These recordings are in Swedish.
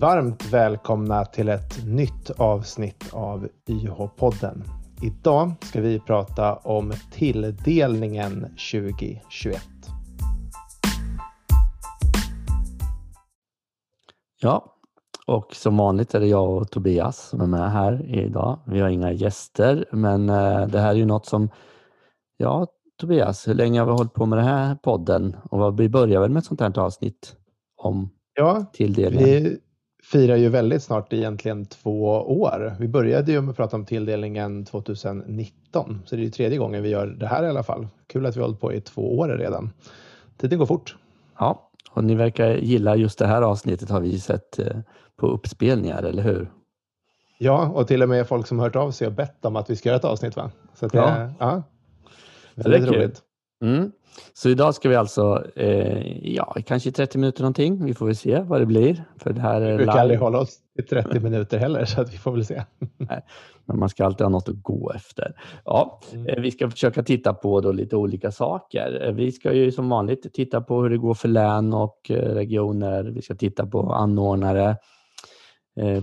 Varmt välkomna till ett nytt avsnitt av YH-podden. Idag ska vi prata om tilldelningen 2021. Ja, och som vanligt är det jag och Tobias som är med här idag. Vi har inga gäster, men eh, det här är ju något som, ja Tobias, hur länge har vi hållit på med den här podden? Och vi börjar väl med ett sånt här avsnitt om ja, tilldelningen? Vi firar ju väldigt snart egentligen två år. Vi började ju med att prata om tilldelningen 2019, så det är ju tredje gången vi gör det här i alla fall. Kul att vi har hållit på i två år redan. Tiden går fort. Ja, och ni verkar gilla just det här avsnittet har vi sett eh, på uppspelningar, eller hur? Ja, och till och med folk som hört av sig och bett om att vi ska göra ett avsnitt. Va? Så att, ja. Ja. Väldigt roligt. Mm. Så idag ska vi alltså, eh, ja, kanske 30 minuter någonting. Vi får väl se vad det blir. För det här är vi brukar aldrig hålla oss i 30 minuter heller, så att vi får väl se. Nej, men man ska alltid ha något att gå efter. Ja, mm. eh, vi ska försöka titta på då lite olika saker. Eh, vi ska ju som vanligt titta på hur det går för län och eh, regioner. Vi ska titta på anordnare,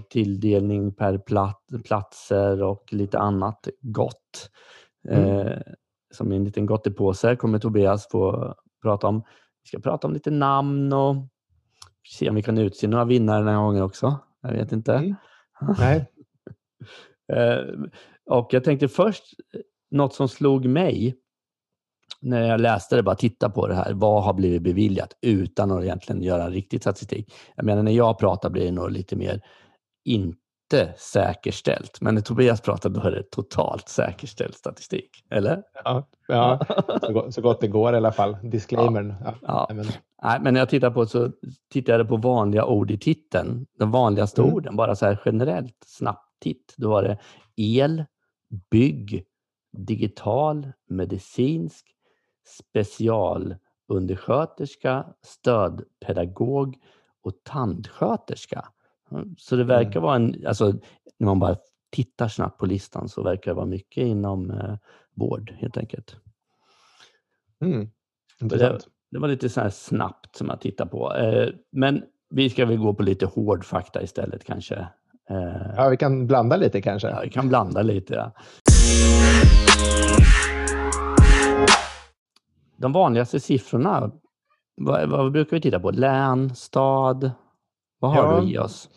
tilldelning per plat platser och lite annat gott. Mm. Som en liten gottepåse kommer Tobias få prata om. Vi ska prata om lite namn och se om vi kan utse några vinnare den här gången också. Jag vet inte. Mm. Nej. Eh, och jag tänkte först, något som slog mig när jag läste det, bara titta på det här. Vad har blivit beviljat utan att egentligen göra en riktig statistik? Jag menar, när jag pratar blir det nog lite mer inte inte säkerställt. Men när Tobias pratar då är det totalt säkerställd statistik, eller? Ja, ja så, gott, så gott det går i alla fall. Disclaimern. Ja. Ja. Men... Nej, men när jag tittar på så tittar jag på vanliga ord i titeln. De vanligaste mm. orden, bara så här generellt snabbt titt. Då var det el, bygg, digital, medicinsk, specialundersköterska, stödpedagog och tandsköterska. Så det verkar mm. vara en, alltså när man bara tittar snabbt på listan så verkar det vara mycket inom eh, vård helt enkelt. Mm. Det, det, var lite så här snabbt som jag tittar på. Eh, men vi ska väl gå på lite hård fakta istället kanske. Eh, ja, vi kan blanda lite kanske. Ja, vi kan blanda lite. Ja. De vanligaste siffrorna, vad, vad brukar vi titta på? Län, stad, vad har ja, du i oss?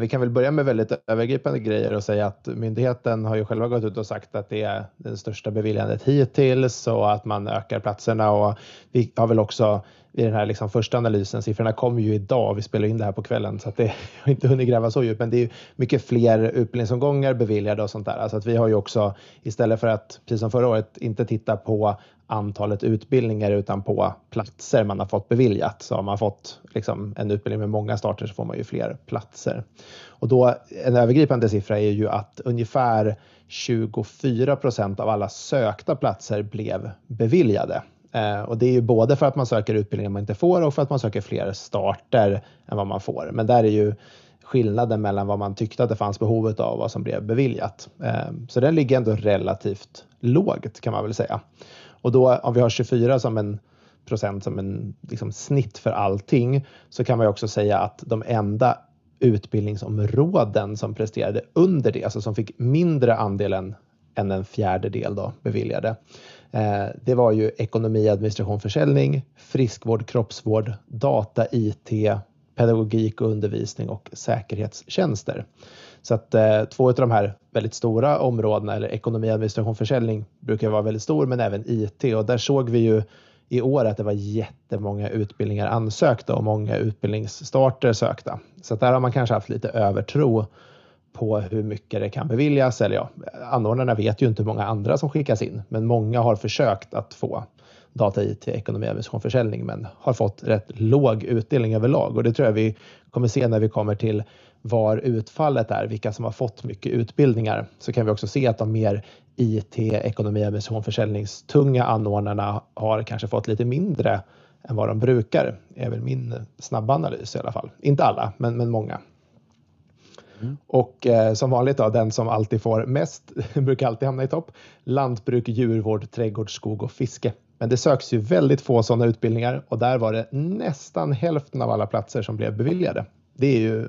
Vi kan väl börja med väldigt övergripande grejer och säga att myndigheten har ju själva gått ut och sagt att det är det största beviljandet hittills och att man ökar platserna och vi har väl också i den här liksom första analysen, siffrorna kommer ju idag, vi spelar in det här på kvällen så att det har inte hunnit gräva så djupt, men det är mycket fler utbildningsomgångar beviljade och sånt där. Alltså att vi har ju också istället för att, precis som förra året, inte titta på antalet utbildningar utan på platser man har fått beviljat. Så har man fått liksom en utbildning med många starter så får man ju fler platser. Och då en övergripande siffra är ju att ungefär 24 procent av alla sökta platser blev beviljade. Eh, och det är ju både för att man söker utbildningar man inte får och för att man söker fler starter än vad man får. Men där är ju skillnaden mellan vad man tyckte att det fanns behovet av och vad som blev beviljat. Ehm, så den ligger ändå relativt lågt kan man väl säga. Och då om vi har 24 som en procent som en liksom, snitt för allting så kan man också säga att de enda utbildningsområden som presterade under det, alltså som fick mindre andelen än en fjärdedel då beviljade. Eh, det var ju ekonomi, administration, försäljning, friskvård, kroppsvård, data, IT, pedagogik och undervisning och säkerhetstjänster. Så att eh, två av de här väldigt stora områdena, eller ekonomi, administration, försäljning, brukar vara väldigt stor, men även IT. Och där såg vi ju i år att det var jättemånga utbildningar ansökta och många utbildningsstarter sökta. Så där har man kanske haft lite övertro på hur mycket det kan beviljas. Eller ja, anordnarna vet ju inte hur många andra som skickas in, men många har försökt att få data, IT, ekonomi, administration, försäljning, men har fått rätt låg utdelning överlag. Och det tror jag vi kommer se när vi kommer till var utfallet är, vilka som har fått mycket utbildningar, så kan vi också se att de mer IT, ekonomi, administration, försäljningstunga anordnarna har kanske fått lite mindre än vad de brukar, är väl min snabba analys i alla fall. Inte alla, men, men många. Mm. Och eh, som vanligt då, den som alltid får mest brukar alltid hamna i topp. Lantbruk, djurvård, trädgård, skog och fiske. Men det söks ju väldigt få sådana utbildningar och där var det nästan hälften av alla platser som blev beviljade. Det är ju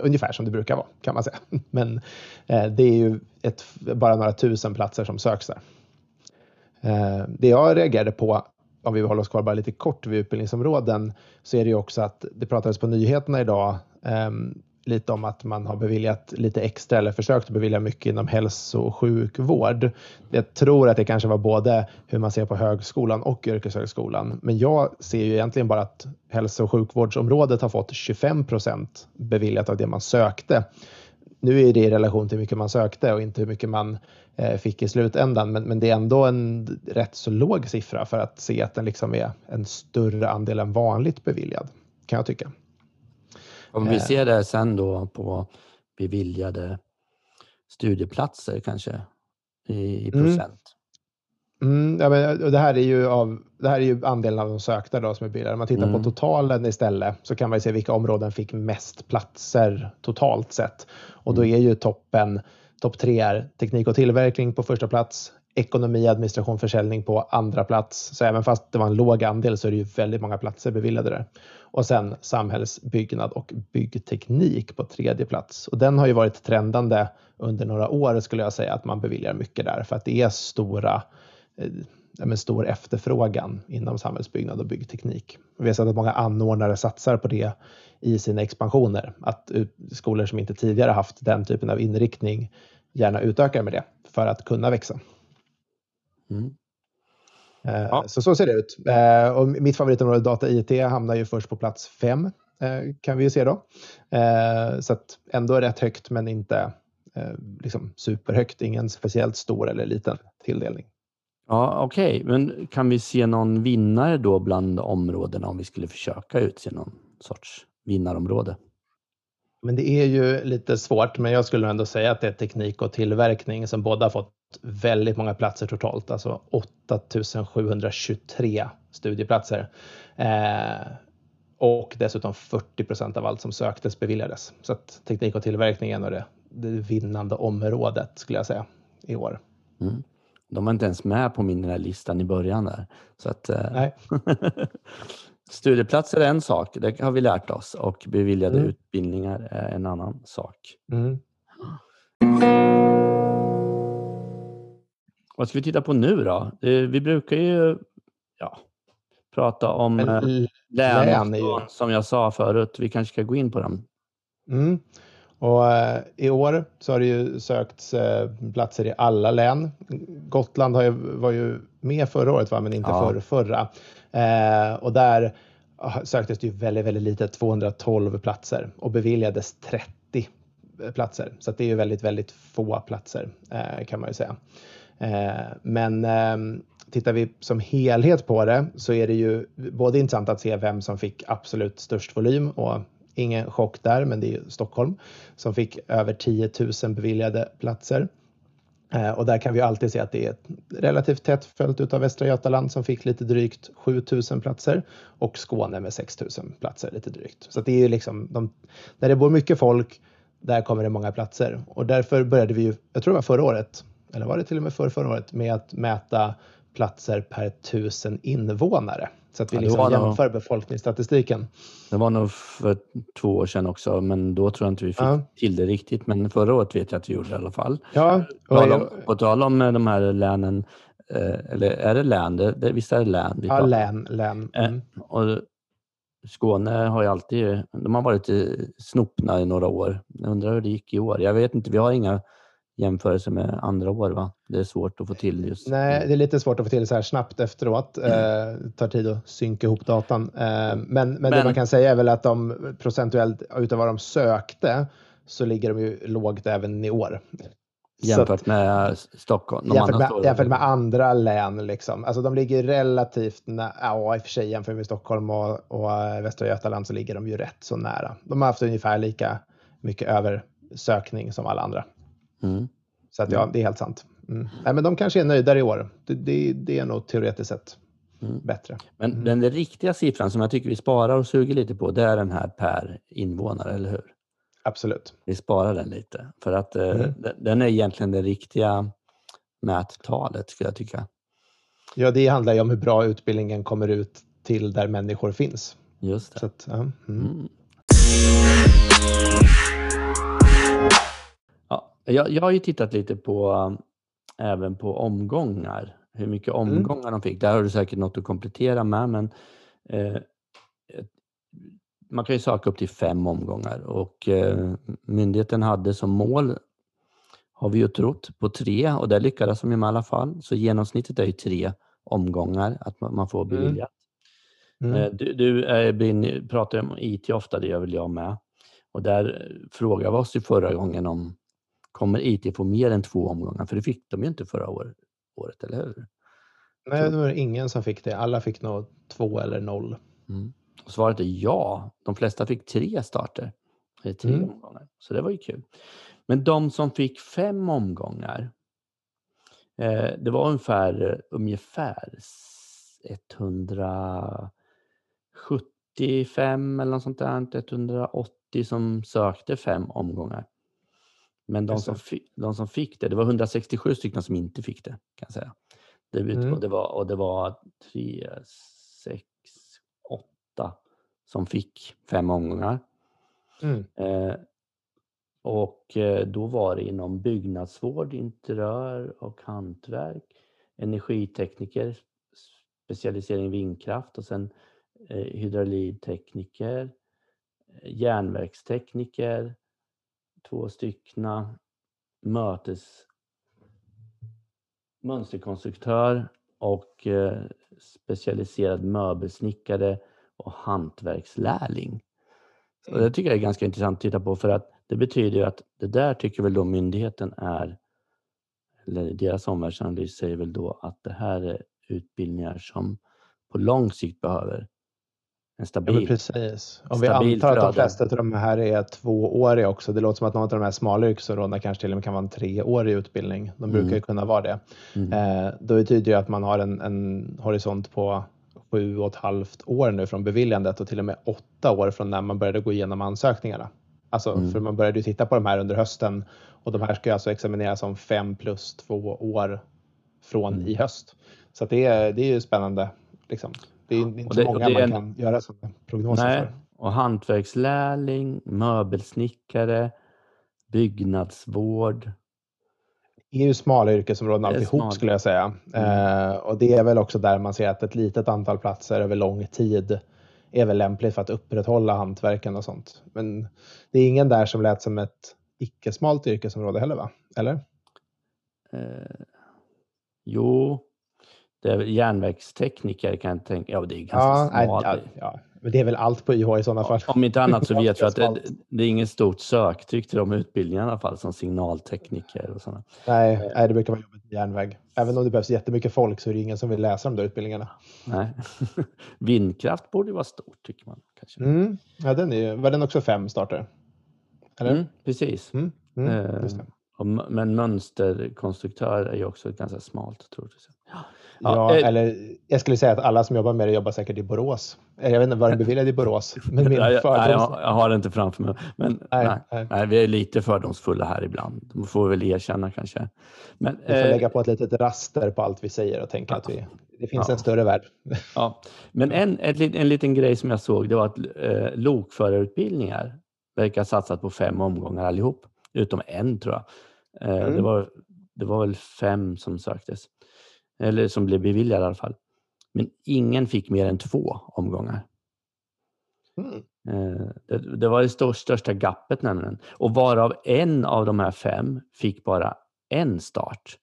ungefär som det brukar vara kan man säga. Men eh, det är ju ett, bara några tusen platser som söks där. Eh, det jag reagerade på, om vi håller oss kvar bara lite kort vid utbildningsområden, så är det ju också att det pratades på nyheterna idag ehm, lite om att man har beviljat lite extra eller försökt bevilja mycket inom hälso och sjukvård. Jag tror att det kanske var både hur man ser på högskolan och yrkeshögskolan. Men jag ser ju egentligen bara att hälso och sjukvårdsområdet har fått 25 procent beviljat av det man sökte. Nu är det i relation till hur mycket man sökte och inte hur mycket man eh, fick i slutändan, men, men det är ändå en rätt så låg siffra för att se att den liksom är en större andel än vanligt beviljad, kan jag tycka. Om vi eh. ser det sen då på beviljade studieplatser kanske i, mm. procent? Mm, ja, men det, här är ju av, det här är ju andelen av de sökta då som är billigare. Om man tittar mm. på totalen istället så kan man se vilka områden fick mest platser totalt sett. Och då mm. är ju toppen, topp tre är teknik och tillverkning på första plats, ekonomi, administration, försäljning på andra plats. Så även fast det var en låg andel så är det ju väldigt många platser beviljade där. Och sen samhällsbyggnad och byggteknik på tredje plats. Och den har ju varit trendande under några år skulle jag säga att man beviljar mycket där för att det är stora eh, stor efterfrågan inom samhällsbyggnad och byggteknik. Vi har sett att många anordnare satsar på det i sina expansioner. Att skolor som inte tidigare haft den typen av inriktning gärna utökar med det för att kunna växa. Mm. Eh, ja. Så så ser det ut. Eh, och mitt favoritområde data IT hamnar ju först på plats fem eh, kan vi ju se då. Så att ändå rätt högt men inte liksom superhögt, ingen speciellt stor eller liten tilldelning. Ja, Okej, okay. men kan vi se någon vinnare då bland områdena om vi skulle försöka utse någon sorts vinnarområde? Men det är ju lite svårt, men jag skulle ändå säga att det är teknik och tillverkning som båda har fått väldigt många platser totalt, alltså 8723 studieplatser. Eh, och dessutom 40 procent av allt som söktes beviljades. Så att teknik och tillverkning är nog det, det vinnande området skulle jag säga i år. Mm. De var inte ens med på min listan i början där. Så att, eh, Nej. Studieplatser är en sak, det har vi lärt oss och beviljade mm. utbildningar är en annan sak. Mm. Vad ska vi titta på nu då? Vi brukar ju ja, prata om Men, eh, län, ju... som jag sa förut. Vi kanske ska gå in på dem. Mm. Och, eh, I år så har det ju sökts eh, platser i alla län. Gotland har ju, var ju med förra året, va? men inte ja. för förra. Eh, och där söktes det ju väldigt, väldigt lite, 212 platser och beviljades 30 platser. Så det är ju väldigt, väldigt få platser eh, kan man ju säga. Eh, men ehm, tittar vi som helhet på det så är det ju både intressant att se vem som fick absolut störst volym och ingen chock där, men det är ju Stockholm som fick över 10 000 beviljade platser. Eh, och där kan vi alltid se att det är relativt tätt följt utav Västra Götaland som fick lite drygt 7000 platser och Skåne med 6000 platser lite drygt. Så det är ju liksom, de, där det bor mycket folk, där kommer det många platser. Och därför började vi ju, jag tror det var förra året, eller var det till och med för förra året, med att mäta platser per tusen invånare. Så att vi ja, liksom jämför nog, befolkningsstatistiken. Det var nog för två år sedan också, men då tror jag inte vi fick ja. till det riktigt. Men förra året vet jag att vi gjorde det i alla fall. Ja, och tal om, på tal om de här länen, eh, eller är det län? Det, det, visst är det län? ja, län. län. Eh, mm. och Skåne har ju alltid de har varit snopna i några år. Jag undrar hur det gick i år. Jag vet inte, vi har inga jämförelse med andra år va? Det är svårt att få till just Nej, det är lite svårt att få till så här snabbt efteråt. Mm. Eh, tar tid att synka ihop datan. Eh, men, men, men, det man kan säga är väl att de procentuellt utav vad de sökte så ligger de ju lågt även i år. Jämfört att, med Stockholm? Jämfört med, jämfört med, andra län. Liksom. Alltså de ligger relativt nära, ja i och för sig jämfört med Stockholm och, och Västra Götaland så ligger de ju rätt så nära. De har haft ungefär lika mycket översökning som alla andra. Mm. Så att, ja, det är helt sant. Mm. Nej, men de kanske är nöjdare i år. Det, det, det är nog teoretiskt sett mm. bättre. Men mm. den riktiga siffran som jag tycker vi sparar och suger lite på, det är den här per invånare, eller hur? Absolut. Vi sparar den lite, för att eh, mm. den är egentligen det riktiga mättalet, skulle jag tycka. Ja, det handlar ju om hur bra utbildningen kommer ut till där människor finns. Just det. Att, ja. Mm. Mm. Ja, jag, jag har ju tittat lite på även på omgångar, hur mycket Mm. omgångar de fick. Där har du säkert något att komplettera med, men eh, man kan ju söka upp till fem omgångar och eh, myndigheten hade som mål, har vi ju trott, på tre och där lyckades de med i alla fall. Så genomsnittet är ju tre omgångar att man, får Mm. beviljat. Mm. Eh, Du, du eh, Brinn, pratar om IT ofta, det gör väl jag med. Och där eh, frågade vi oss ju förra gången om kommer IT få mer än två omgångar? För det fick de ju inte förra år, året, eller hur? Nej, det var ingen som fick det. Alla fick nog två eller noll. Mm. Och svaret är ja. De flesta fick tre starter. Eller tre Mm. omgångar. Så det var ju kul. Men de som fick fem omgångar, eh, det var ungefär, ungefär s- 175 eller något sånt där, 180 som sökte fem omgångar. Men de som, fick, de som fick det, det var 167 stycken som inte fick det, kan jag säga. Det, Mm. och, det var, och det var tre, sex, åtta som fick fem omgångar. Mm. Eh, och eh, då var det inom byggnadsvård, interiör och hantverk, energitekniker, specialisering vindkraft och sen eh, hydraulidtekniker, eh, järnverkstekniker, två styckna, mötes mönsterkonstruktör och eh, specialiserad möbelsnickare och hantverkslärling. Mm. det tycker jag är ganska intressant att titta på för att det betyder ju att det där tycker väl då myndigheten är, eller deras omvärldsanalys säger väl då att det här är utbildningar som på lång sikt behöver en Ja, stabil precis. Om vi antar att de flesta av de här är tvååriga också. Det låter som att någon av de här smala yrkesområdena kanske till och med kan vara en treårig utbildning. De brukar ju Mm. kunna vara det. Mm. Eh, då betyder det att man har en, en horisont på sju och ett halvt år nu från beviljandet och till och med åtta år från när man började gå igenom ansökningarna. Alltså, Mm. för man började ju titta på de här under hösten och de här ska ju alltså examineras om fem plus två år från Mm. i höst. Så det, är, det är ju spännande. Liksom. Det är inte det- och många det är man en- kan göra sådana prognoser Nej, för. och hantverkslärling, möbelsnickare, byggnadsvård. Det är ju smala yrkesområden alltihop smalt. skulle jag säga. Mm. Eh, och det är väl också där man ser att ett litet antal platser över lång tid är väl lämpligt för att upprätthålla hantverken och sånt. Men det är ingen där som lät som ett icke-smalt yrkesområde heller va? Eller? Eh, jo, det är väl järnverkstekniker kan jag tänka. Ja, det är ganska Ja, smalt. ja, ja, men det är väl allt på YH i sådana fall. Om inte annat så vet vi Ganska att det, det är inget stort söktryck till de utbildningarna i alla fall, som signaltekniker och sådana. Nej, nej, det brukar vara jobbigt med järnväg. Även om det behövs jättemycket folk så är det ingen som vill läsa de där utbildningarna. Nej. Vindkraft borde vara stort, tycker man. Kanske. Mm. Ja, den är ju, var den också fem starter? Eller? Mm, precis. Mm. Mm. Det. men mönsterkonstruktör är ju också ganska smalt, tror jag. Ja, Ja, eh, eller jag skulle säga att alla som jobbar med det jobbar säkert i Borås. Jag vet inte var den beviljad i Borås. Men min nej, jag, fördom... nej, jag, jag har det inte framför mig. Men Nej, nej, nej. vi är lite fördomsfulla här ibland. De får vi väl erkänna kanske. Men, Vi får eh, lägga på ett litet raster på allt vi säger och tänka att vi, det finns Ja. en större värld. Ja, men en, lit- en liten grej som jag såg det var att eh, lokförarutbildningar verkar ha satsat på fem omgångar allihop, utom en tror jag. Eh, det, Mm. var, det var väl fem som söktes, eller som blev beviljade i alla fall. Men ingen fick mer än två omgångar. Mm. Eh, det, det var det stor, största gapet nämligen. Och varav en av de här fem fick bara en start.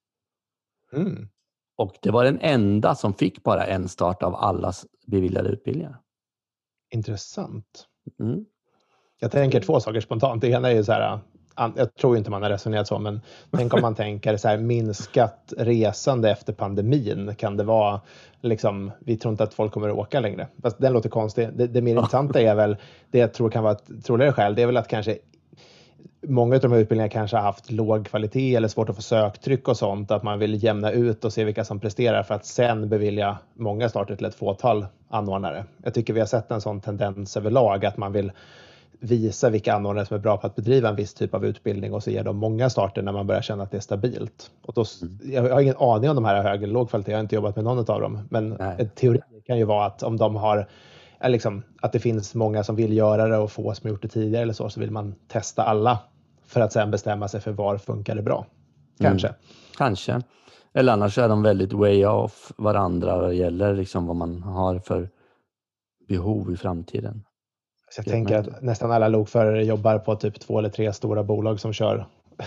Mm. Och det var den enda som fick bara en start av alla beviljade utbildningar. Intressant. Mm. Jag tänker två saker spontant. Det ena är så här, jag tror inte man har resonerat så, men tänk om man tänker så här minskat resande efter pandemin. Kan det vara liksom, vi tror inte att folk kommer att åka längre. Fast den låter konstig. Det, det mer intressanta är väl, det jag tror kan vara ett troligare skäl, det är väl att kanske Många av de här utbildningarna kanske har haft låg kvalitet eller svårt att få söktryck och sånt. Att man vill jämna ut och se vilka som presterar för att sen bevilja många starter till ett fåtal anordnare. Jag tycker vi har sett en sån tendens överlag att man vill visa vilka anordnare som är bra på att bedriva en viss typ av utbildning och så ger de många starter när man börjar känna att det är stabilt. Och då, jag har ingen aning om de här har hög eller låg kvalitet, jag har inte jobbat med någon av dem. Men Nej. en teori kan ju vara att om de har liksom, att det finns många som vill göra det och få som gjort det tidigare eller så, så vill man testa alla för att sen bestämma sig för var funkar det bra. Kanske. Mm. Kanske. Eller annars är de väldigt way off varandra vad gäller liksom vad man har för behov i framtiden. Så jag tänker att nästan alla lokförare jobbar på typ två eller tre stora bolag som kör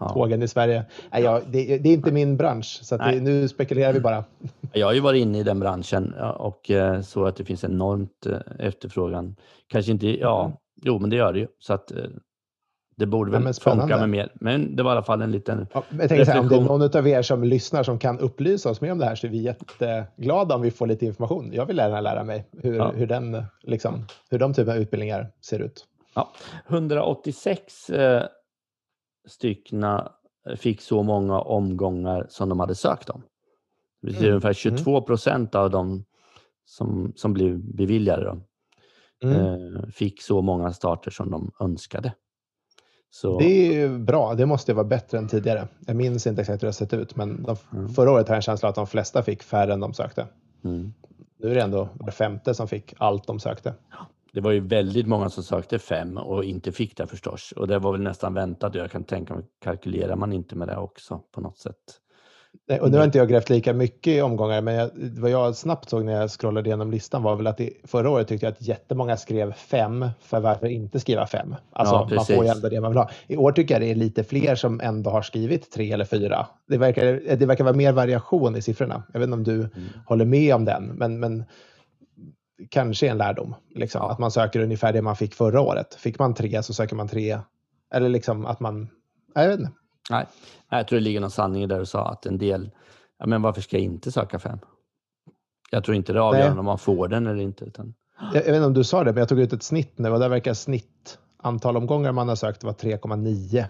ja. tågen i Sverige. Nej, jag, det, det, är inte min bransch, så det, nu spekulerar vi bara. Jag har ju varit inne i den branschen och eh, så att det finns enormt eh, efterfrågan. Kanske inte, ja, mm. jo men det gör det ju. Så att eh, det borde väl ja, funka med mer. Men det var i alla fall en liten ja, jag tänker här, Om det är någon av er som lyssnar som kan upplysa oss mer om det här så är vi jätteglada om vi får lite information. Jag vill gärna lära mig hur, ja. hur, den, liksom, hur de typerna av utbildningar ser ut. Ja. 186 eh, styckna fick så många omgångar som de hade sökt om. Det betyder mm. ungefär 22 mm. procent av de som, som blev beviljade då, mm. eh, fick så många starter som de önskade. Så... Det är bra. Det måste vara bättre än tidigare. Jag minns inte exakt hur det har sett ut, men de, mm. förra året har jag en känsla att de flesta fick färre än de sökte. Mm. Nu är det ändå var femte som fick allt de sökte. Det var ju väldigt många som sökte fem och inte fick det förstås. Och det var väl nästan väntat. Jag kan tänka mig, kalkylerar man inte med det också på något sätt? Nej, och nu har inte jag grävt lika mycket i omgångar, men jag, vad jag snabbt såg när jag scrollade igenom listan var väl att det, förra året tyckte jag att jättemånga skrev fem, för varför inte skriva fem? Alltså ja, man får ju ändå det man vill ha. I år tycker jag det är lite fler som ändå har skrivit tre eller fyra. Det verkar, det verkar vara mer variation i siffrorna. Jag vet inte om du mm. håller med om den, men, men kanske en lärdom. Liksom, ja. Att man söker ungefär det man fick förra året. Fick man tre så söker man tre. Eller liksom att man, jag vet inte. Nej, jag tror det ligger någon sanning det du sa att en del, ja, men varför ska jag inte söka fem? Jag tror inte det är avgörande om man får den eller inte. Utan... Jag, jag, vet inte om du sa det, men jag tog ut ett snitt nu och där verkar snitt antal omgångar man har sökt vara 3,9.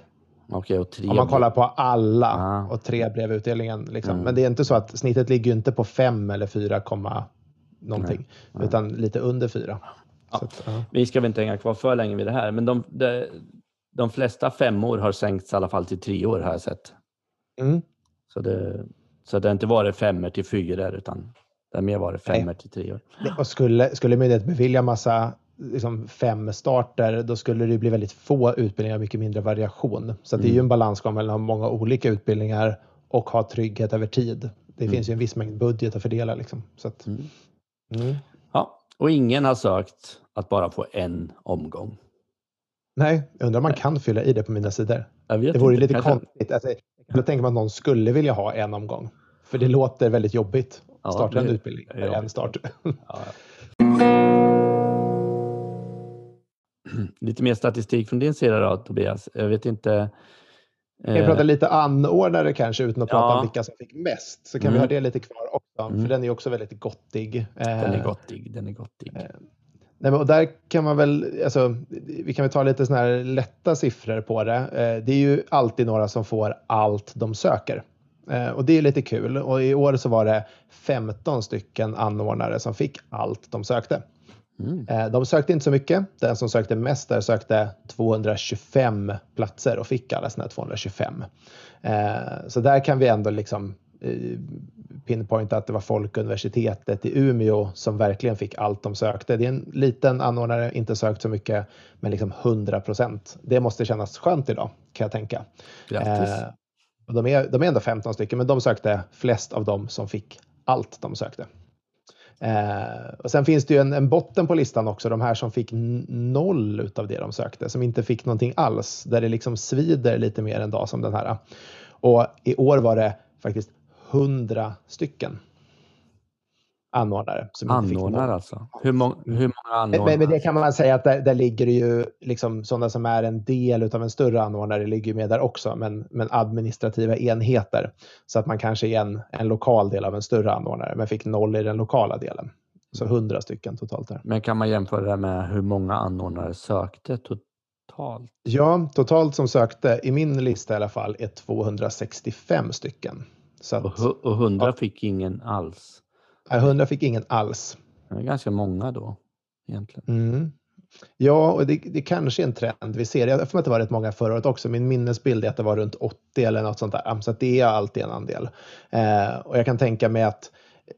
Okay, och tre om man kollar på alla ah. och tre blev utdelningen. Liksom. Mm. Men det är inte så att snittet ligger inte på 5 eller 4, någonting, Nej. utan lite under 4. Ja. Att, uh. Vi ska väl inte hänga kvar för länge vid det här, men de, de, de flesta femmor har sänkts i alla fall till tre år har jag sett. Mm. Så, det, så det har inte varit femmor till fyra utan det har mer varit femmor till tre år. Och skulle, skulle myndigheten bevilja massa liksom fem starter, då skulle det bli väldigt få utbildningar, mycket mindre variation. Så det är ju mm. en balansgång mellan många olika utbildningar och ha trygghet över tid. Det mm. finns ju en viss mängd budget att fördela. Liksom. Så att, mm. Mm. Ja, och ingen har sökt att bara få en omgång. Nej, jag undrar om man kan fylla i det på mina sidor. det vore inte, lite kanske... konstigt. Alltså, jag tänker mig att någon skulle vilja ha en omgång. För det låter väldigt jobbigt att starta en utbildning med en start. Ja. Lite mer statistik från din sida då, Tobias. Jag vet inte. Kan vi prata eh, lite anordnare kanske utan att ja. prata om vilka som fick mest. Så kan mm. vi ha det lite kvar också, mm. för den är också väldigt gottig. Den är eh, gottig. Den är gottig. Nej, men och där kan man väl, alltså, vi kan väl ta lite såna här lätta siffror på det. Eh, det är ju alltid några som får allt de söker. Eh, och det är lite kul. Och i år så var det 15 stycken anordnare som fick allt de sökte. Mm. Eh, de sökte inte så mycket. Den som sökte mest där sökte 225 platser och fick alla sina 225. Så där kan vi ändå liksom pinpointa att det var Folkuniversitetet i Umeå som verkligen fick allt de sökte. Det är en liten anordnare, inte sökt så mycket, men liksom 100 procent. Det måste kännas skönt idag, kan jag tänka. Eh, och de, är, de är ändå 15 stycken, men de sökte flest av dem som fick allt de sökte. Eh, och sen finns det ju en, en, botten på listan också, de här som fick noll utav det de sökte, som inte fick någonting alls, där det liksom svider lite mer en dag som den här. Och i år var det faktiskt hundra stycken anordnare. Som anordnare alltså? Hur, må hur många anordnare? Men, men, det kan man säga att där, där ligger ju liksom sådana som är en del av en större anordnare ligger med där också, men, men administrativa enheter. Så att man kanske är en, en lokal del av en större anordnare, men fick noll i den lokala delen. Så hundra stycken totalt där. Men kan man jämföra det med hur många anordnare sökte totalt? Ja, totalt som sökte, i min lista i alla fall, är 265 stycken. Så att, och, och 100 ja. fick ingen alls? Nej, 100 fick ingen alls. Det är ganska många då egentligen. Mm. Ja, och det, det kanske är en trend vi ser. Jag har att det var rätt många förra året också. Min minnesbild är att det var runt 80 eller något sånt där. Så det är alltid en andel. Eh, och jag kan tänka mig att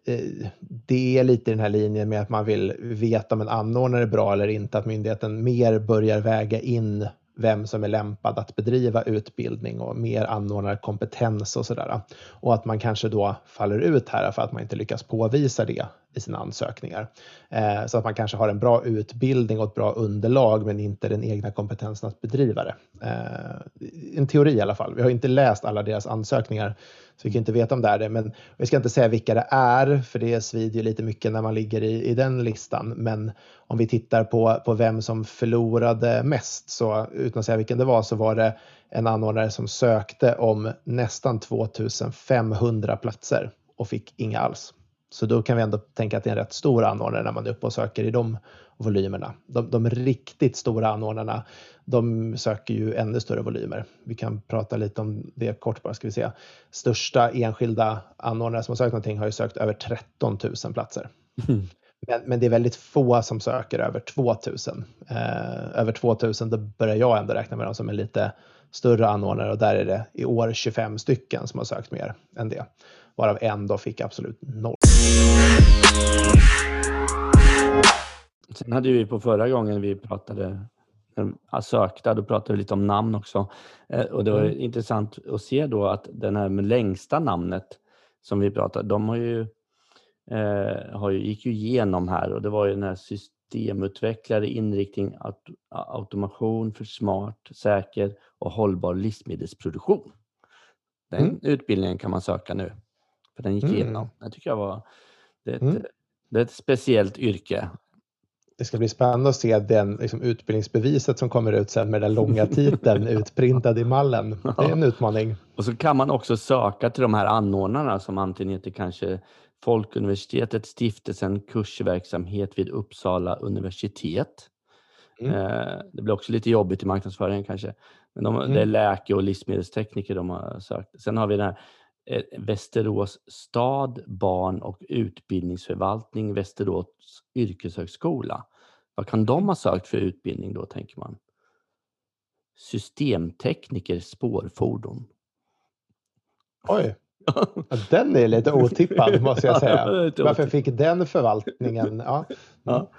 eh, det är lite i den här linjen med att man vill veta om en anordnare är bra eller inte, att myndigheten mer börjar väga in vem som är lämpad att bedriva utbildning och mer anordnarkompetens och sådär. Och att man kanske då faller ut här för att man inte lyckas påvisa det i sina ansökningar. Eh, så att man kanske har en bra utbildning och ett bra underlag men inte den egna kompetensen att bedriva det. Eh, en teori i alla fall. Vi har inte läst alla deras ansökningar så vi kan inte veta om det är det. Men vi ska inte säga vilka det är för det svider lite mycket när man ligger i, i den listan. Men om vi tittar på, på vem som förlorade mest så utan att säga vilken det var så var det en anordnare som sökte om nästan 2500 platser och fick inga alls. Så då kan vi ändå tänka att det är en rätt stor anordnare när man är uppe och söker i de volymerna. De, de riktigt stora anordnarna, de söker ju ännu större volymer. Vi kan prata lite om det kort bara, ska vi se. Största enskilda anordnare som har sökt någonting har ju sökt över 13 000 platser. Mm. Men, men, det är väldigt få som söker över 2000. Eh, över 2000 då börjar jag ändå räkna med dem som en lite större anordnare och där är det i år 25 stycken som har sökt mer än det. Varav en då fick absolut noll. Sen hade vi på förra gången vi pratade sökta, då pratade vi lite om namn också. Eh, och det var mm. intressant att se då att den här med längsta namnet som vi pratade, de har ju, eh, har ju, gick ju igenom här och det var ju den här systemutvecklare inriktning automation för smart, säker och hållbar livsmedelsproduktion. Den mm. utbildningen kan man söka nu. För den gick mm. igenom. Det tycker jag var det är, ett, mm. det är ett speciellt yrke. Det ska bli spännande att se den liksom, utbildningsbeviset som kommer ut sen med den långa titeln utprintad i mallen. Det är en utmaning. Och så kan man också söka till de här anordnarna som antingen heter kanske Folkuniversitetet, Stiftelsen Kursverksamhet vid Uppsala universitet. Mm. Eh, det blir också lite jobbigt i marknadsföringen kanske. Men de, mm. det är läke och livsmedelstekniker de har sökt. Sen har vi den här Eh, Västerås stad, barn och utbildningsförvaltning, Västerås yrkeshögskola. Vad kan de ha sökt för utbildning då, tänker man? Systemtekniker spårfordon. Oj, den är lite otippad måste jag säga. Varför fick den förvaltningen? Ja. Mm. ja.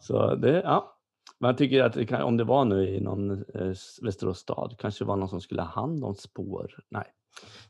Så det, ja. Man tycker att det kan, om det var nu i någon eh, Västerås stad, kanske var någon som skulle ha hand om spår. Nej,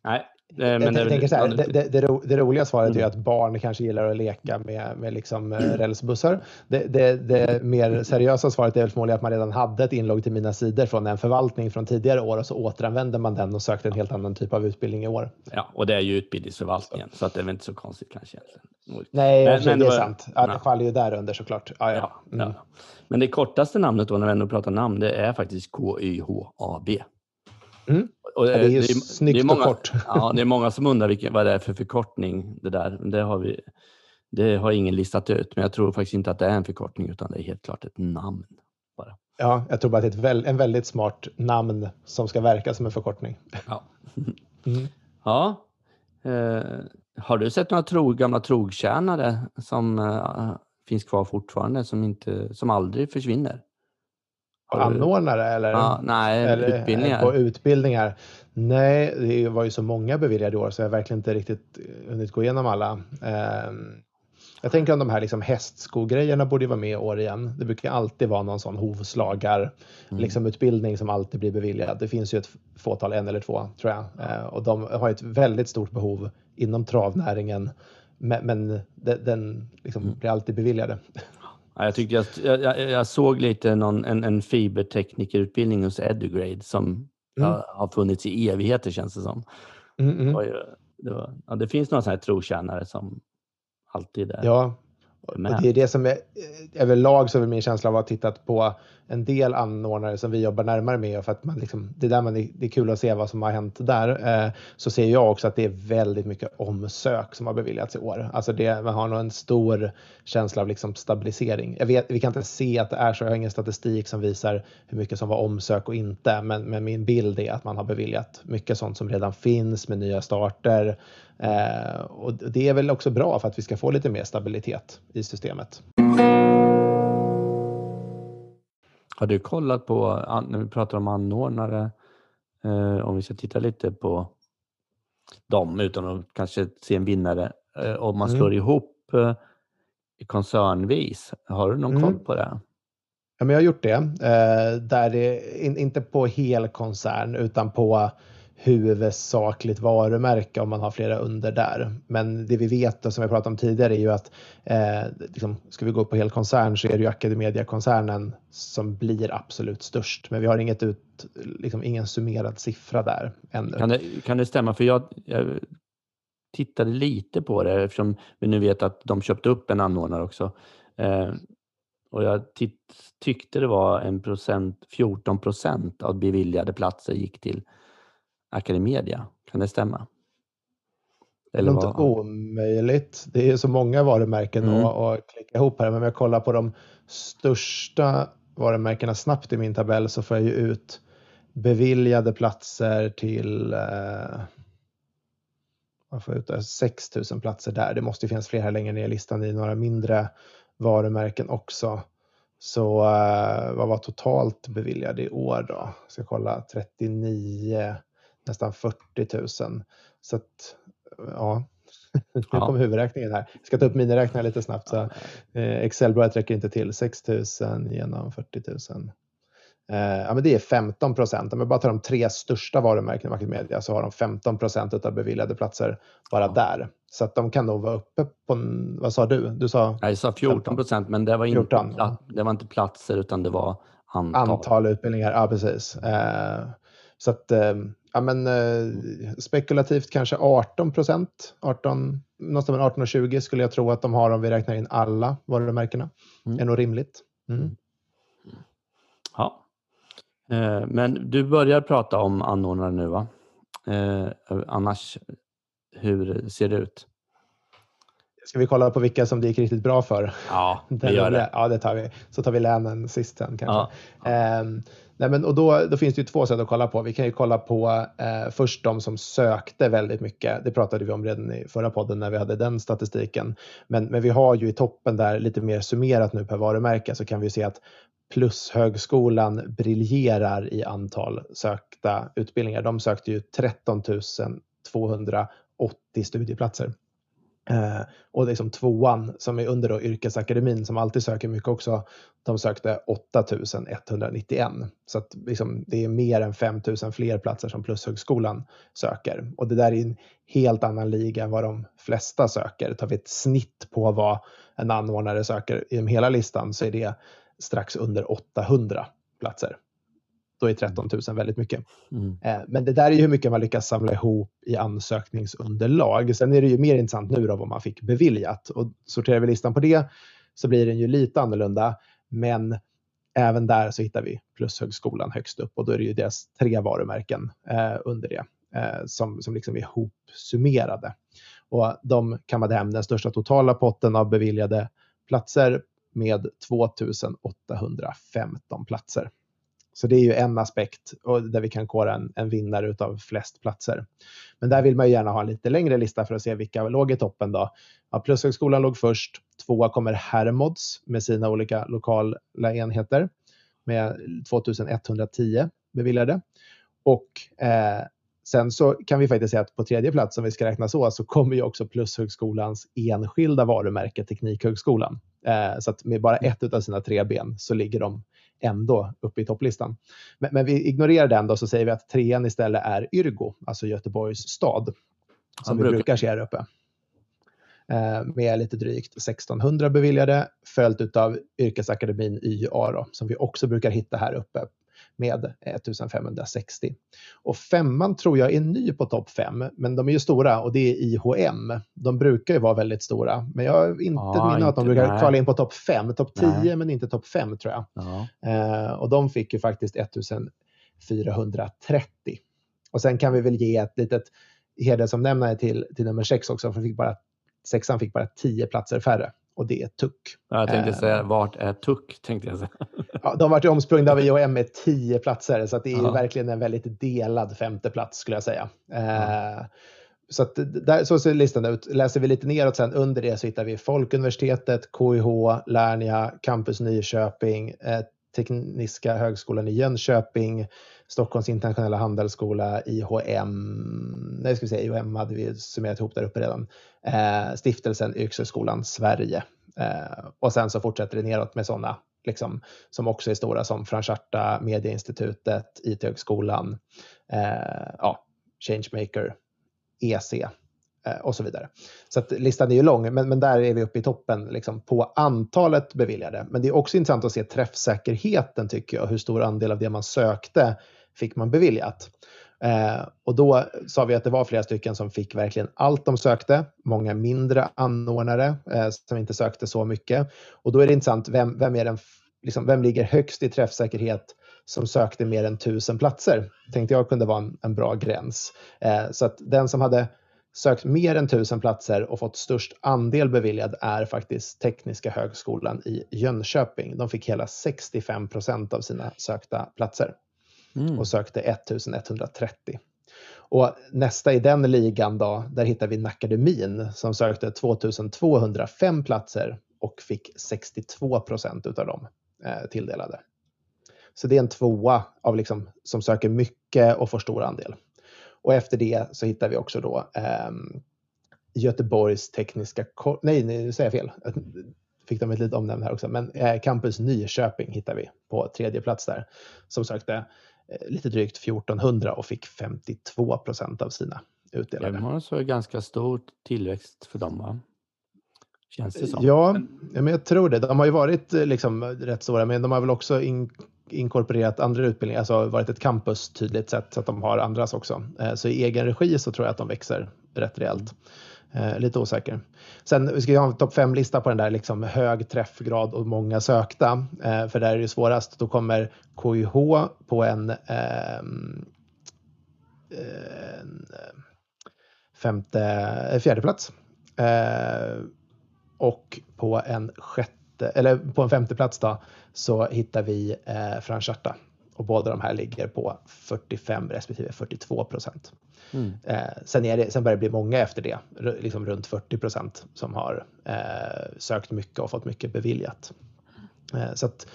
Nej, men jag tänker så här, det, det, det, det, roliga svaret mm. är att barn kanske gillar att leka med, med liksom eh, rälsbussar. Det, mer seriösa svaret är väl förmodligen att man redan hade ett inlogg till mina sidor från en förvaltning från tidigare år och så återanvände man den och sökte en helt annan typ av utbildning i år. Ja, och det är ju utbildningsförvaltningen så, så att det är väl inte så konstigt kanske. Egentligen. Nej, men, men det är sant. Ja, det faller ju där under såklart. Ja, ja. Mm. ja, Men det kortaste namnet då när vi ändå pratar namn, det är faktiskt KYHAB. Mm. Och det, ja, det är ju det är, snyggt det är många, och kort. Ja, det är många som undrar vilken, vad det är för förkortning. Det, där. Det, har vi, det har ingen listat ut, men jag tror faktiskt inte att det är en förkortning utan det är helt klart ett namn. Bara. Ja, jag tror bara att det är ett en väldigt smart namn som ska verka som en förkortning. Ja. Mm. ja. Eh, har du sett några tro, gamla trogtjänare som eh, finns kvar fortfarande, som, inte, som aldrig försvinner? Anordnare eller, ja, nej, eller utbildningar. på utbildningar. Nej, det var ju så många beviljade år så jag har verkligen inte riktigt hunnit gå igenom alla. Ehm, jag tänker om de här liksom hästskogrejerna borde vara med i år igen. Det brukar alltid vara någon sån hovslagar mm. liksom utbildning som alltid blir beviljad. Det finns ju ett fåtal, en eller två tror jag. Ehm, och de har ett väldigt stort behov inom travnäringen. Men, den liksom mm. blir alltid beviljade. jag, tyckte jag, jag, jag, såg lite någon, en, en fiberteknikerutbildning hos Edugrade som mm. har, funnits i evigheter känns det som. Mm, mm. det, var, ja, det finns några sådana här trotjänare som alltid är Ja, och det är det som är överlag så är min känsla av att ha tittat på en del anordnare som vi jobbar närmare med för att man liksom, det, där man, det är kul att se vad som har hänt där. Eh, så ser jag också att det är väldigt mycket omsök som har beviljats i år. Alltså det, man har nog en stor känsla av liksom stabilisering. Jag vet, vi kan inte se att det är så. Jag har ingen statistik som visar hur mycket som var omsök och inte. Men, men min bild är att man har beviljat mycket sånt som redan finns med nya starter. Eh, och det är väl också bra för att vi ska få lite mer stabilitet i systemet. Har du kollat på, när vi pratar om anordnare, eh, om vi ska titta lite på dem utan att kanske se en vinnare. eh, om man slår mm. ihop eh, koncernvis. Har du någon mm. koll på det? Ja, men jag har gjort det. Där det, in, inte på hel koncern utan på huvudsakligt varumärke om man har flera under där. Men det vi vet och som jag pratat om tidigare är ju att eh, liksom, ska vi gå på hel koncern så är det ju Academedia-koncernen som blir absolut störst. Men vi har inget ut, liksom, ingen summerad siffra där ännu. Kan det, kan det stämma? För jag, jag tittade lite på det eftersom vi nu vet att de köpte upp en anordnare också. Eh, och jag tyckte det var en procent, 14 procent av beviljade platser gick till Academedia. Kan det stämma? Eller det är inte omöjligt. Det är så många varumärken mm. att, att klicka ihop här. Men om jag kollar på de största varumärkena snabbt i min tabell så får jag ju ut beviljade platser till eh, man får ut 6 000 platser där. Det måste finnas fler här längre ner i listan i några mindre varumärken också. Så eh, vad var totalt beviljade i år då? Jag ska kolla 39 nästan 40 000. Så att, ja, nu ja. kom huvudräkningen här. Jag ska ta upp miniräknaren lite snabbt. Så, eh, Excel-bladet räcker inte till. 6 000 genom 40 000. Eh, ja, men det är 15 procent. Om jag bara tar de tre största varumärkena i Media så har de 15 procent av beviljade platser bara ja. där. Så att de kan nog vara uppe på, vad sa du? Du sa? Jag sa 14 procent, men det var, inte, det var inte platser utan det var antal. Antal utbildningar, ja precis. Eh, så att, eh, ja men eh, spekulativt kanske 18 procent, 18, någonstans mellan 18 och 20 skulle jag tro att de har om vi räknar in alla varumärkena. Mm. är nog rimligt. Mm. Ja. Eh, men du börjar prata om anordnare nu va? Annars, hur ser det ut? Ska vi kolla på vilka som det gick riktigt bra för? Ja, vi gör det. Ja, det tar vi. Så tar vi länen sist sen kanske. Ja. Nej, men, och då, då finns det ju två sätt att kolla på. Vi kan ju kolla på eh, först de som sökte väldigt mycket. Det pratade vi om redan i förra podden när vi hade den statistiken. Men, men vi har ju i toppen där lite mer summerat nu per varumärke så kan vi se att Plushögskolan briljerar i antal sökta utbildningar. De sökte ju 13 280 studieplatser. Eh, och liksom tvåan som är under då yrkesakademin som alltid söker mycket också, de sökte 8191. Så att liksom, det är mer än 5000 fler platser som Plushögskolan söker. Och det där är en helt annan liga än vad de flesta söker. Tar vi ett snitt på vad en anordnare söker i hela listan så är det strax under 800 platser då är 13 000 väldigt mycket. Mm. Eh, men det där är ju hur mycket man lyckas samla ihop i ansökningsunderlag. Sen är det ju mer intressant nu då vad man fick beviljat. Och sorterar vi listan på det så blir den ju lite annorlunda. Men även där så hittar vi Plushögskolan högst upp och då är det ju deras tre varumärken eh, under det eh, som, som liksom är hopsummerade. Och de kammade hem den största totala potten av beviljade platser med 2815 platser. Så det är ju en aspekt där vi kan kora en, en vinnare utav flest platser. Men där vill man ju gärna ha en lite längre lista för att se vilka låg i toppen då. Ja, Plushögskolan låg först. Tvåa kommer Hermods med sina olika lokala enheter med 2110 beviljade. Och eh, sen så kan vi faktiskt säga att på tredje plats, om vi ska räkna så, så kommer ju också Plushögskolans enskilda varumärke Teknikhögskolan. Eh, så att med bara ett av sina tre ben så ligger de ändå uppe i topplistan. Men, men, vi ignorerar den då så säger vi att trean istället är Yrgo, alltså Göteborgs stad, som vi brukar se här uppe. Eh, med lite drygt 1600 beviljade, följt av Yrkesakademin YA då, som vi också brukar hitta här uppe med 1560. Och femman tror jag är ny på topp fem, men de är ju stora och det är IHM. De brukar ju vara väldigt stora, men jag har inte ja, minne att de brukar kvala in på topp fem. Topp 10 men inte topp fem tror jag. Ja. Eh, och de fick ju faktiskt 1430. Och sen kan vi väl ge ett litet hedersomnämnare till, till nummer sex också, för fick bara, sexan fick bara 10 platser färre och det är TUC. Jag tänkte säga, eh. vart är TUC? Tänkte jag säga. Ja, de varit omsprungna av IOM med tio platser, så det är ja. verkligen en väldigt delad femte plats skulle jag säga. Ja. Eh, så, att där, så ser listan ut. Läser vi lite neråt sen under det så hittar vi Folkuniversitetet, KIH, Lernia, Campus Nyköping, eh, Tekniska högskolan i Jönköping, Stockholms internationella handelsskola, IHM, nej ska vi säga, IHM hade vi summerat ihop där uppe redan, eh, Stiftelsen Yrkeshögskolan Sverige. Eh, och sen så fortsätter det neråt med sådana liksom, som också är stora som Francharta, Medieinstitutet, IT-högskolan, eh, ja, Changemaker, EC Eh, och så vidare. Så att listan är ju lång, men, men där är vi uppe i toppen liksom, på antalet beviljade. Men det är också intressant att se träffsäkerheten tycker jag, hur stor andel av det man sökte fick man beviljat. Eh, och då sa vi att det var flera stycken som fick verkligen allt de sökte, många mindre anordnare eh, som inte sökte så mycket. Och då är det intressant, vem, vem, är den, liksom, vem ligger högst i träffsäkerhet som sökte mer än tusen platser? Tänkte jag kunde vara en, en bra gräns. Eh, så att den som hade sökt mer än tusen platser och fått störst andel beviljad är faktiskt Tekniska högskolan i Jönköping. De fick hela 65 procent av sina sökta platser mm. och sökte 1130. Och nästa i den ligan då, där hittar vi Nakademin som sökte 2205 platser och fick 62 procent av dem eh, tilldelade. Så det är en tvåa av liksom, som söker mycket och får stor andel. Och efter det så hittar vi också då eh, Göteborgs tekniska... Nej, nu säger jag fel. Jag fick de ett litet omnämnande här också. Men eh, Campus Nyköping hittar vi på tredje plats där. Som sökte Eh, lite drygt 1400 och fick 52 procent av sina utdelade. Det var så ganska stor tillväxt för dem va? Känns det som. Ja, men jag tror det. De har ju varit eh, liksom rätt stora, men de har väl också in, inkorporerat andra utbildningar, alltså varit ett campus tydligt sett så att de har andras också. Eh, så i egen regi så tror jag att de växer rätt rejält. Eh, lite osäker. Sen vi ska ha en topp fem lista på den där liksom hög träffgrad och många sökta. Eh, för där är det svårast. Då kommer KIH på en, ehm, en eh, femte, eh, fjärde plats. Och på en sjätte, eller på en femte plats då, så hittar vi eh, Francharta. Och båda de här ligger på 45 respektive 42 procent. Mm. Eh, sen, är det, sen börjar det bli många efter det, liksom runt 40 procent som har eh, sökt mycket och fått mycket beviljat. Eh, så att,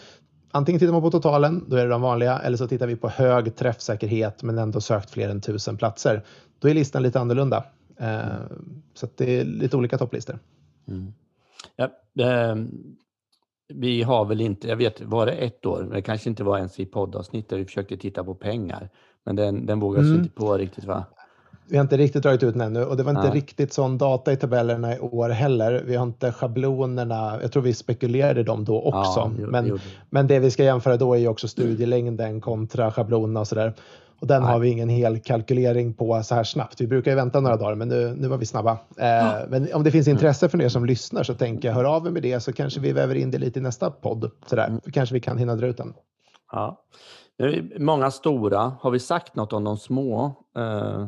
antingen tittar man på totalen, då är det de vanliga, eller så tittar vi på hög träffsäkerhet men ändå sökt fler än tusen platser. Då är listan lite annorlunda. Eh, så det är lite olika topplistor. Mm. Ja, ehm, vi har väl inte, jag vet, var det ett år, det kanske inte var ens i poddavsnitt där vi försökte titta på pengar, men den, den vågades mm. inte på riktigt va? Vi har inte riktigt dragit ut den ännu och det var inte Nej. riktigt sån data i tabellerna i år heller. Vi har inte schablonerna. Jag tror vi spekulerade dem då också. Ja, men, men det vi ska jämföra då är ju också studielängden kontra schablonerna och sådär. Och den Nej. har vi ingen hel kalkylering på så här snabbt. Vi brukar ju vänta några dagar, men nu, nu var vi snabba. Eh, men om det finns mm. intresse för er som lyssnar så tänker jag hör av er med det så kanske vi väver in det lite i nästa podd. Sådär. Mm. kanske vi kan hinna dra ut den. Ja. Många stora. Har vi sagt något om de små? Uh,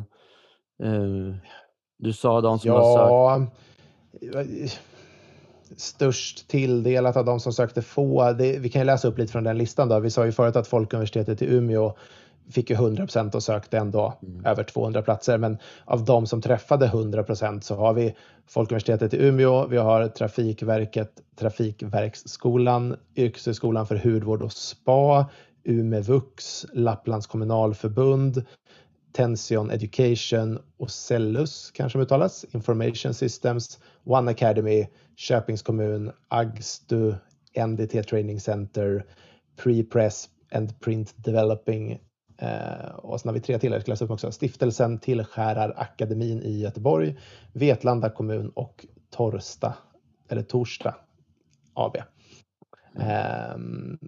uh, du sa de som ja, har sökt. Störst tilldelat av de som sökte få. Det, vi kan ju läsa upp lite från den listan. Då. Vi sa ju förut att Folkuniversitetet i Umeå fick ju 100 procent och sökte ändå mm. över 200 platser. Men av de som träffade 100 procent så har vi Folkuniversitetet i Umeå, vi har Trafikverket, Trafikverksskolan, Yrkeshögskolan för hudvård och spa, Umevux, Lapplands kommunalförbund, Tension Education och Cellus kanske de uttalas, Information Systems, One Academy, Köpings kommun, Agstu, NDT Training Center, Prepress and Print Developing Eh, och sen har vi tre till, jag ska läsa upp också. Stiftelsen Tillskärarakademin i Göteborg, Vetlanda kommun och Torsta, eller Torsta AB. Eh,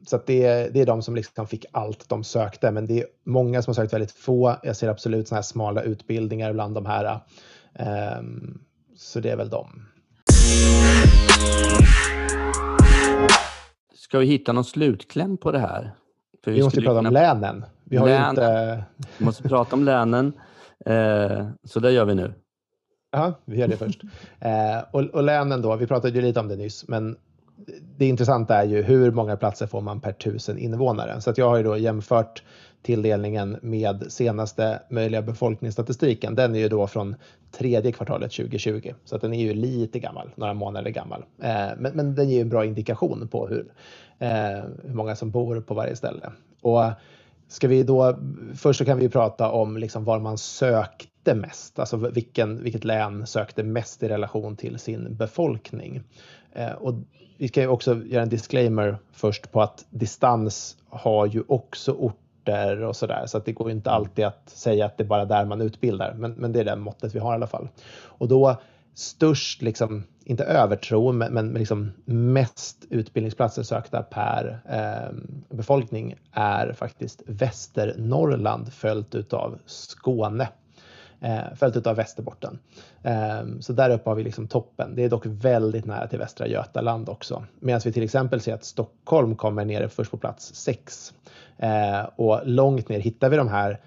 så det, det är de som liksom fick allt de sökte, men det är många som har sökt väldigt få. Jag ser absolut såna här smala utbildningar bland de här. Eh, så det är väl de. Ska vi hitta någon slutkläm på det här? Vi, vi måste prata kunna... om länen. Vi har Län. inte... Vi måste prata om länen. Eh, så det gör vi nu. Ja, vi gör det först. Eh, och, och, länen då, vi pratade ju lite om det nyss, men det intressanta är ju hur många platser får man per tusen invånare? Så att jag har ju då jämfört tilldelningen med senaste möjliga befolkningsstatistiken. Den är ju då från tredje kvartalet 2020, så att den är ju lite gammal, några månader gammal. Eh, men, men den ger en bra indikation på hur, eh, hur många som bor på varje ställe. Och ska vi då, först så kan vi prata om liksom var man sökte mest, alltså vilken, vilket län sökte mest i relation till sin befolkning. Eh, och vi ska ju också göra en disclaimer först på att distans har ju också orter och sådär, så att det går inte alltid att säga att det är bara där man utbildar, men, men det är det måttet vi har i alla fall. Och då störst, liksom, inte övertro, men, men liksom mest utbildningsplatser sökta per eh, befolkning är faktiskt Västernorrland följt utav Skåne. Eh, följt av Västerbotten. Eh, så där uppe har vi liksom toppen. Det är dock väldigt nära till Västra Götaland också. Medan vi till exempel ser att Stockholm kommer ner först på plats 6. Eh, och långt ner hittar vi de här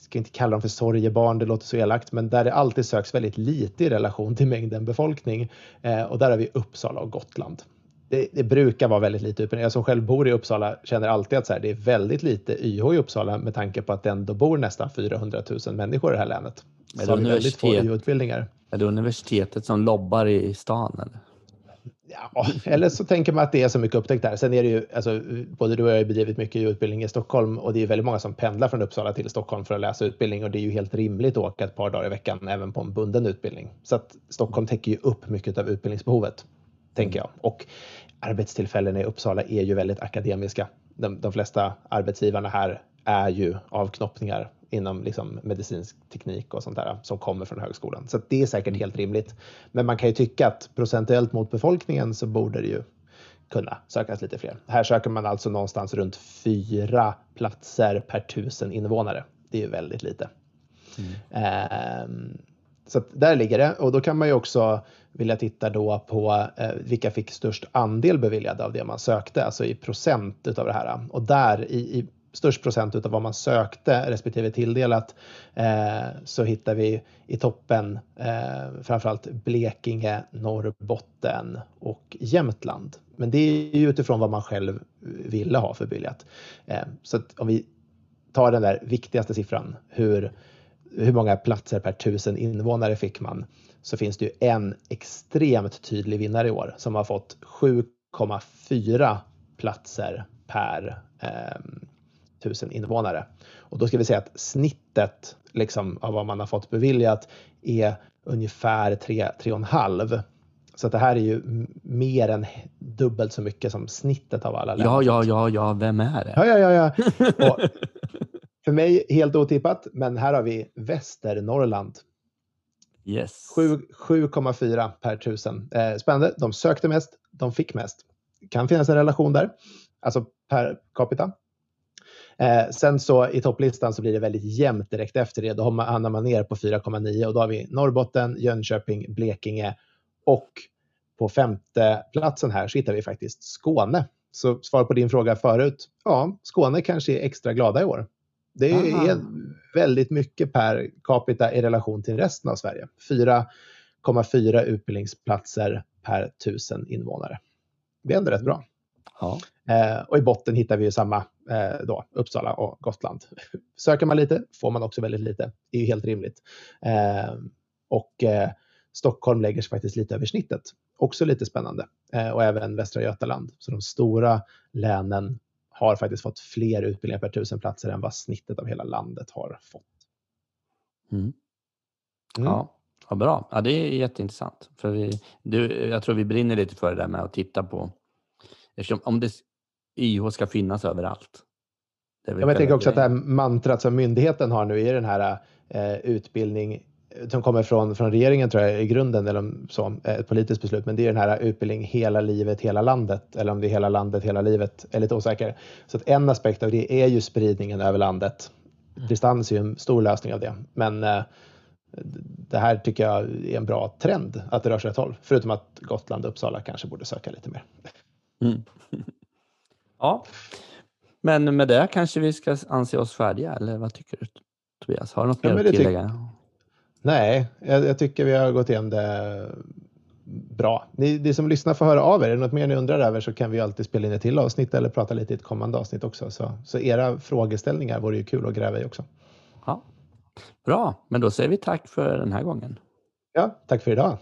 ska inte kalla dem för sorgebarn, det låter så elakt, men där det alltid söks väldigt lite i relation till mängden befolkning. Eh, och där har vi Uppsala och Gotland. Det, det, brukar vara väldigt lite utbildning. Jag som själv bor i Uppsala känner alltid att så här, det är väldigt lite YH i Uppsala med tanke på att det ändå bor nästan 400 000 människor i det här länet. Är det, universitet, är det universitetet som lobbar i stan? Eller? Ja, eller så tänker man att det är så mycket upptäckt där. Sen är det ju, alltså, både du och jag har bedrivit mycket utbildning i Stockholm och det är väldigt många som pendlar från Uppsala till Stockholm för att läsa utbildning och det är ju helt rimligt att åka ett par dagar i veckan även på en bunden utbildning. Så att Stockholm täcker ju upp mycket av utbildningsbehovet, tänker jag. Och arbetstillfällena i Uppsala är ju väldigt akademiska. De, de flesta arbetsgivarna här är ju avknoppningar inom liksom medicinsk teknik och sånt där som kommer från högskolan. Så det är säkert helt rimligt. Men man kan ju tycka att procentuellt mot befolkningen så borde det ju kunna sökas lite fler. Här söker man alltså någonstans runt fyra platser per tusen invånare. Det är ju väldigt lite. Mm. Um, så där ligger det och då kan man ju också vilja titta då på eh, vilka fick störst andel beviljade av det man sökte, alltså i procent utav det här. Och där i, i störst procent av vad man sökte respektive tilldelat eh, så hittar vi i toppen eh, framförallt Blekinge, Norrbotten och Jämtland. Men det är ju utifrån vad man själv ville ha förbilligat. Eh, så om vi tar den där viktigaste siffran, hur, hur många platser per tusen invånare fick man, så finns det ju en extremt tydlig vinnare i år som har fått 7,4 platser per eh, tusen invånare. Och då ska vi säga att snittet liksom, av vad man har fått beviljat är ungefär 3-3,5. Så att det här är ju mer än dubbelt så mycket som snittet av alla länder. Ja, ja, ja, ja, vem är det? Ja, ja, ja. ja. Och för mig helt otippat, men här har vi Västernorrland. Yes. 7,4 per tusen. Eh, spännande. De sökte mest, de fick mest. Kan finnas en relation där, alltså per capita. Eh, sen så i topplistan så blir det väldigt jämnt direkt efter det. Då hamnar man ner på 4,9 och då har vi Norrbotten, Jönköping, Blekinge och på femte platsen här så hittar vi faktiskt Skåne. Så svar på din fråga förut. Ja, Skåne kanske är extra glada i år. Det Aha. är väldigt mycket per capita i relation till resten av Sverige. 4,4 utbildningsplatser per tusen invånare. Det är ändå rätt bra. Ja. Eh, och i botten hittar vi ju samma eh, då, Uppsala och Gotland. Söker man lite får man också väldigt lite. Det är ju helt rimligt. Eh, och eh, Stockholm lägger sig faktiskt lite över snittet. Också lite spännande. Eh, och även Västra Götaland. Så de stora länen har faktiskt fått fler utbildningar per tusen platser än vad snittet av hela landet har fått. Mm. Mm. Ja, vad bra. Ja, det är jätteintressant. För vi, du, jag tror vi brinner lite för det där med att titta på Eftersom om det, YH ska finnas överallt. Ja, jag tänker också att det här mantrat som myndigheten har nu i den här eh, utbildning som kommer från, från regeringen tror jag i grunden, eller så, eh, ett politiskt beslut, men det är den här utbildning hela livet, hela landet, eller om det är hela landet, hela livet, är lite osäker. Så att en aspekt av det är ju spridningen över landet. Mm. Distans är ju en stor lösning av det, men eh, det här tycker jag är en bra trend att det rör sig åt håll, förutom att Gotland och Uppsala kanske borde söka lite mer. Mm. ja, men med det kanske vi ska anse oss färdiga, eller vad tycker du Tobias? Har du något ja, mer att tillägga? Nej, jag, jag, tycker vi har gått igenom det bra. Ni, ni som lyssnar får höra av er. Är det något mer ni undrar över så kan vi alltid spela in ett till avsnitt eller prata lite i ett kommande avsnitt också. Så, så era frågeställningar vore ju kul att gräva i också. Ja. Bra, men då säger vi tack för den här gången. Ja, tack för idag.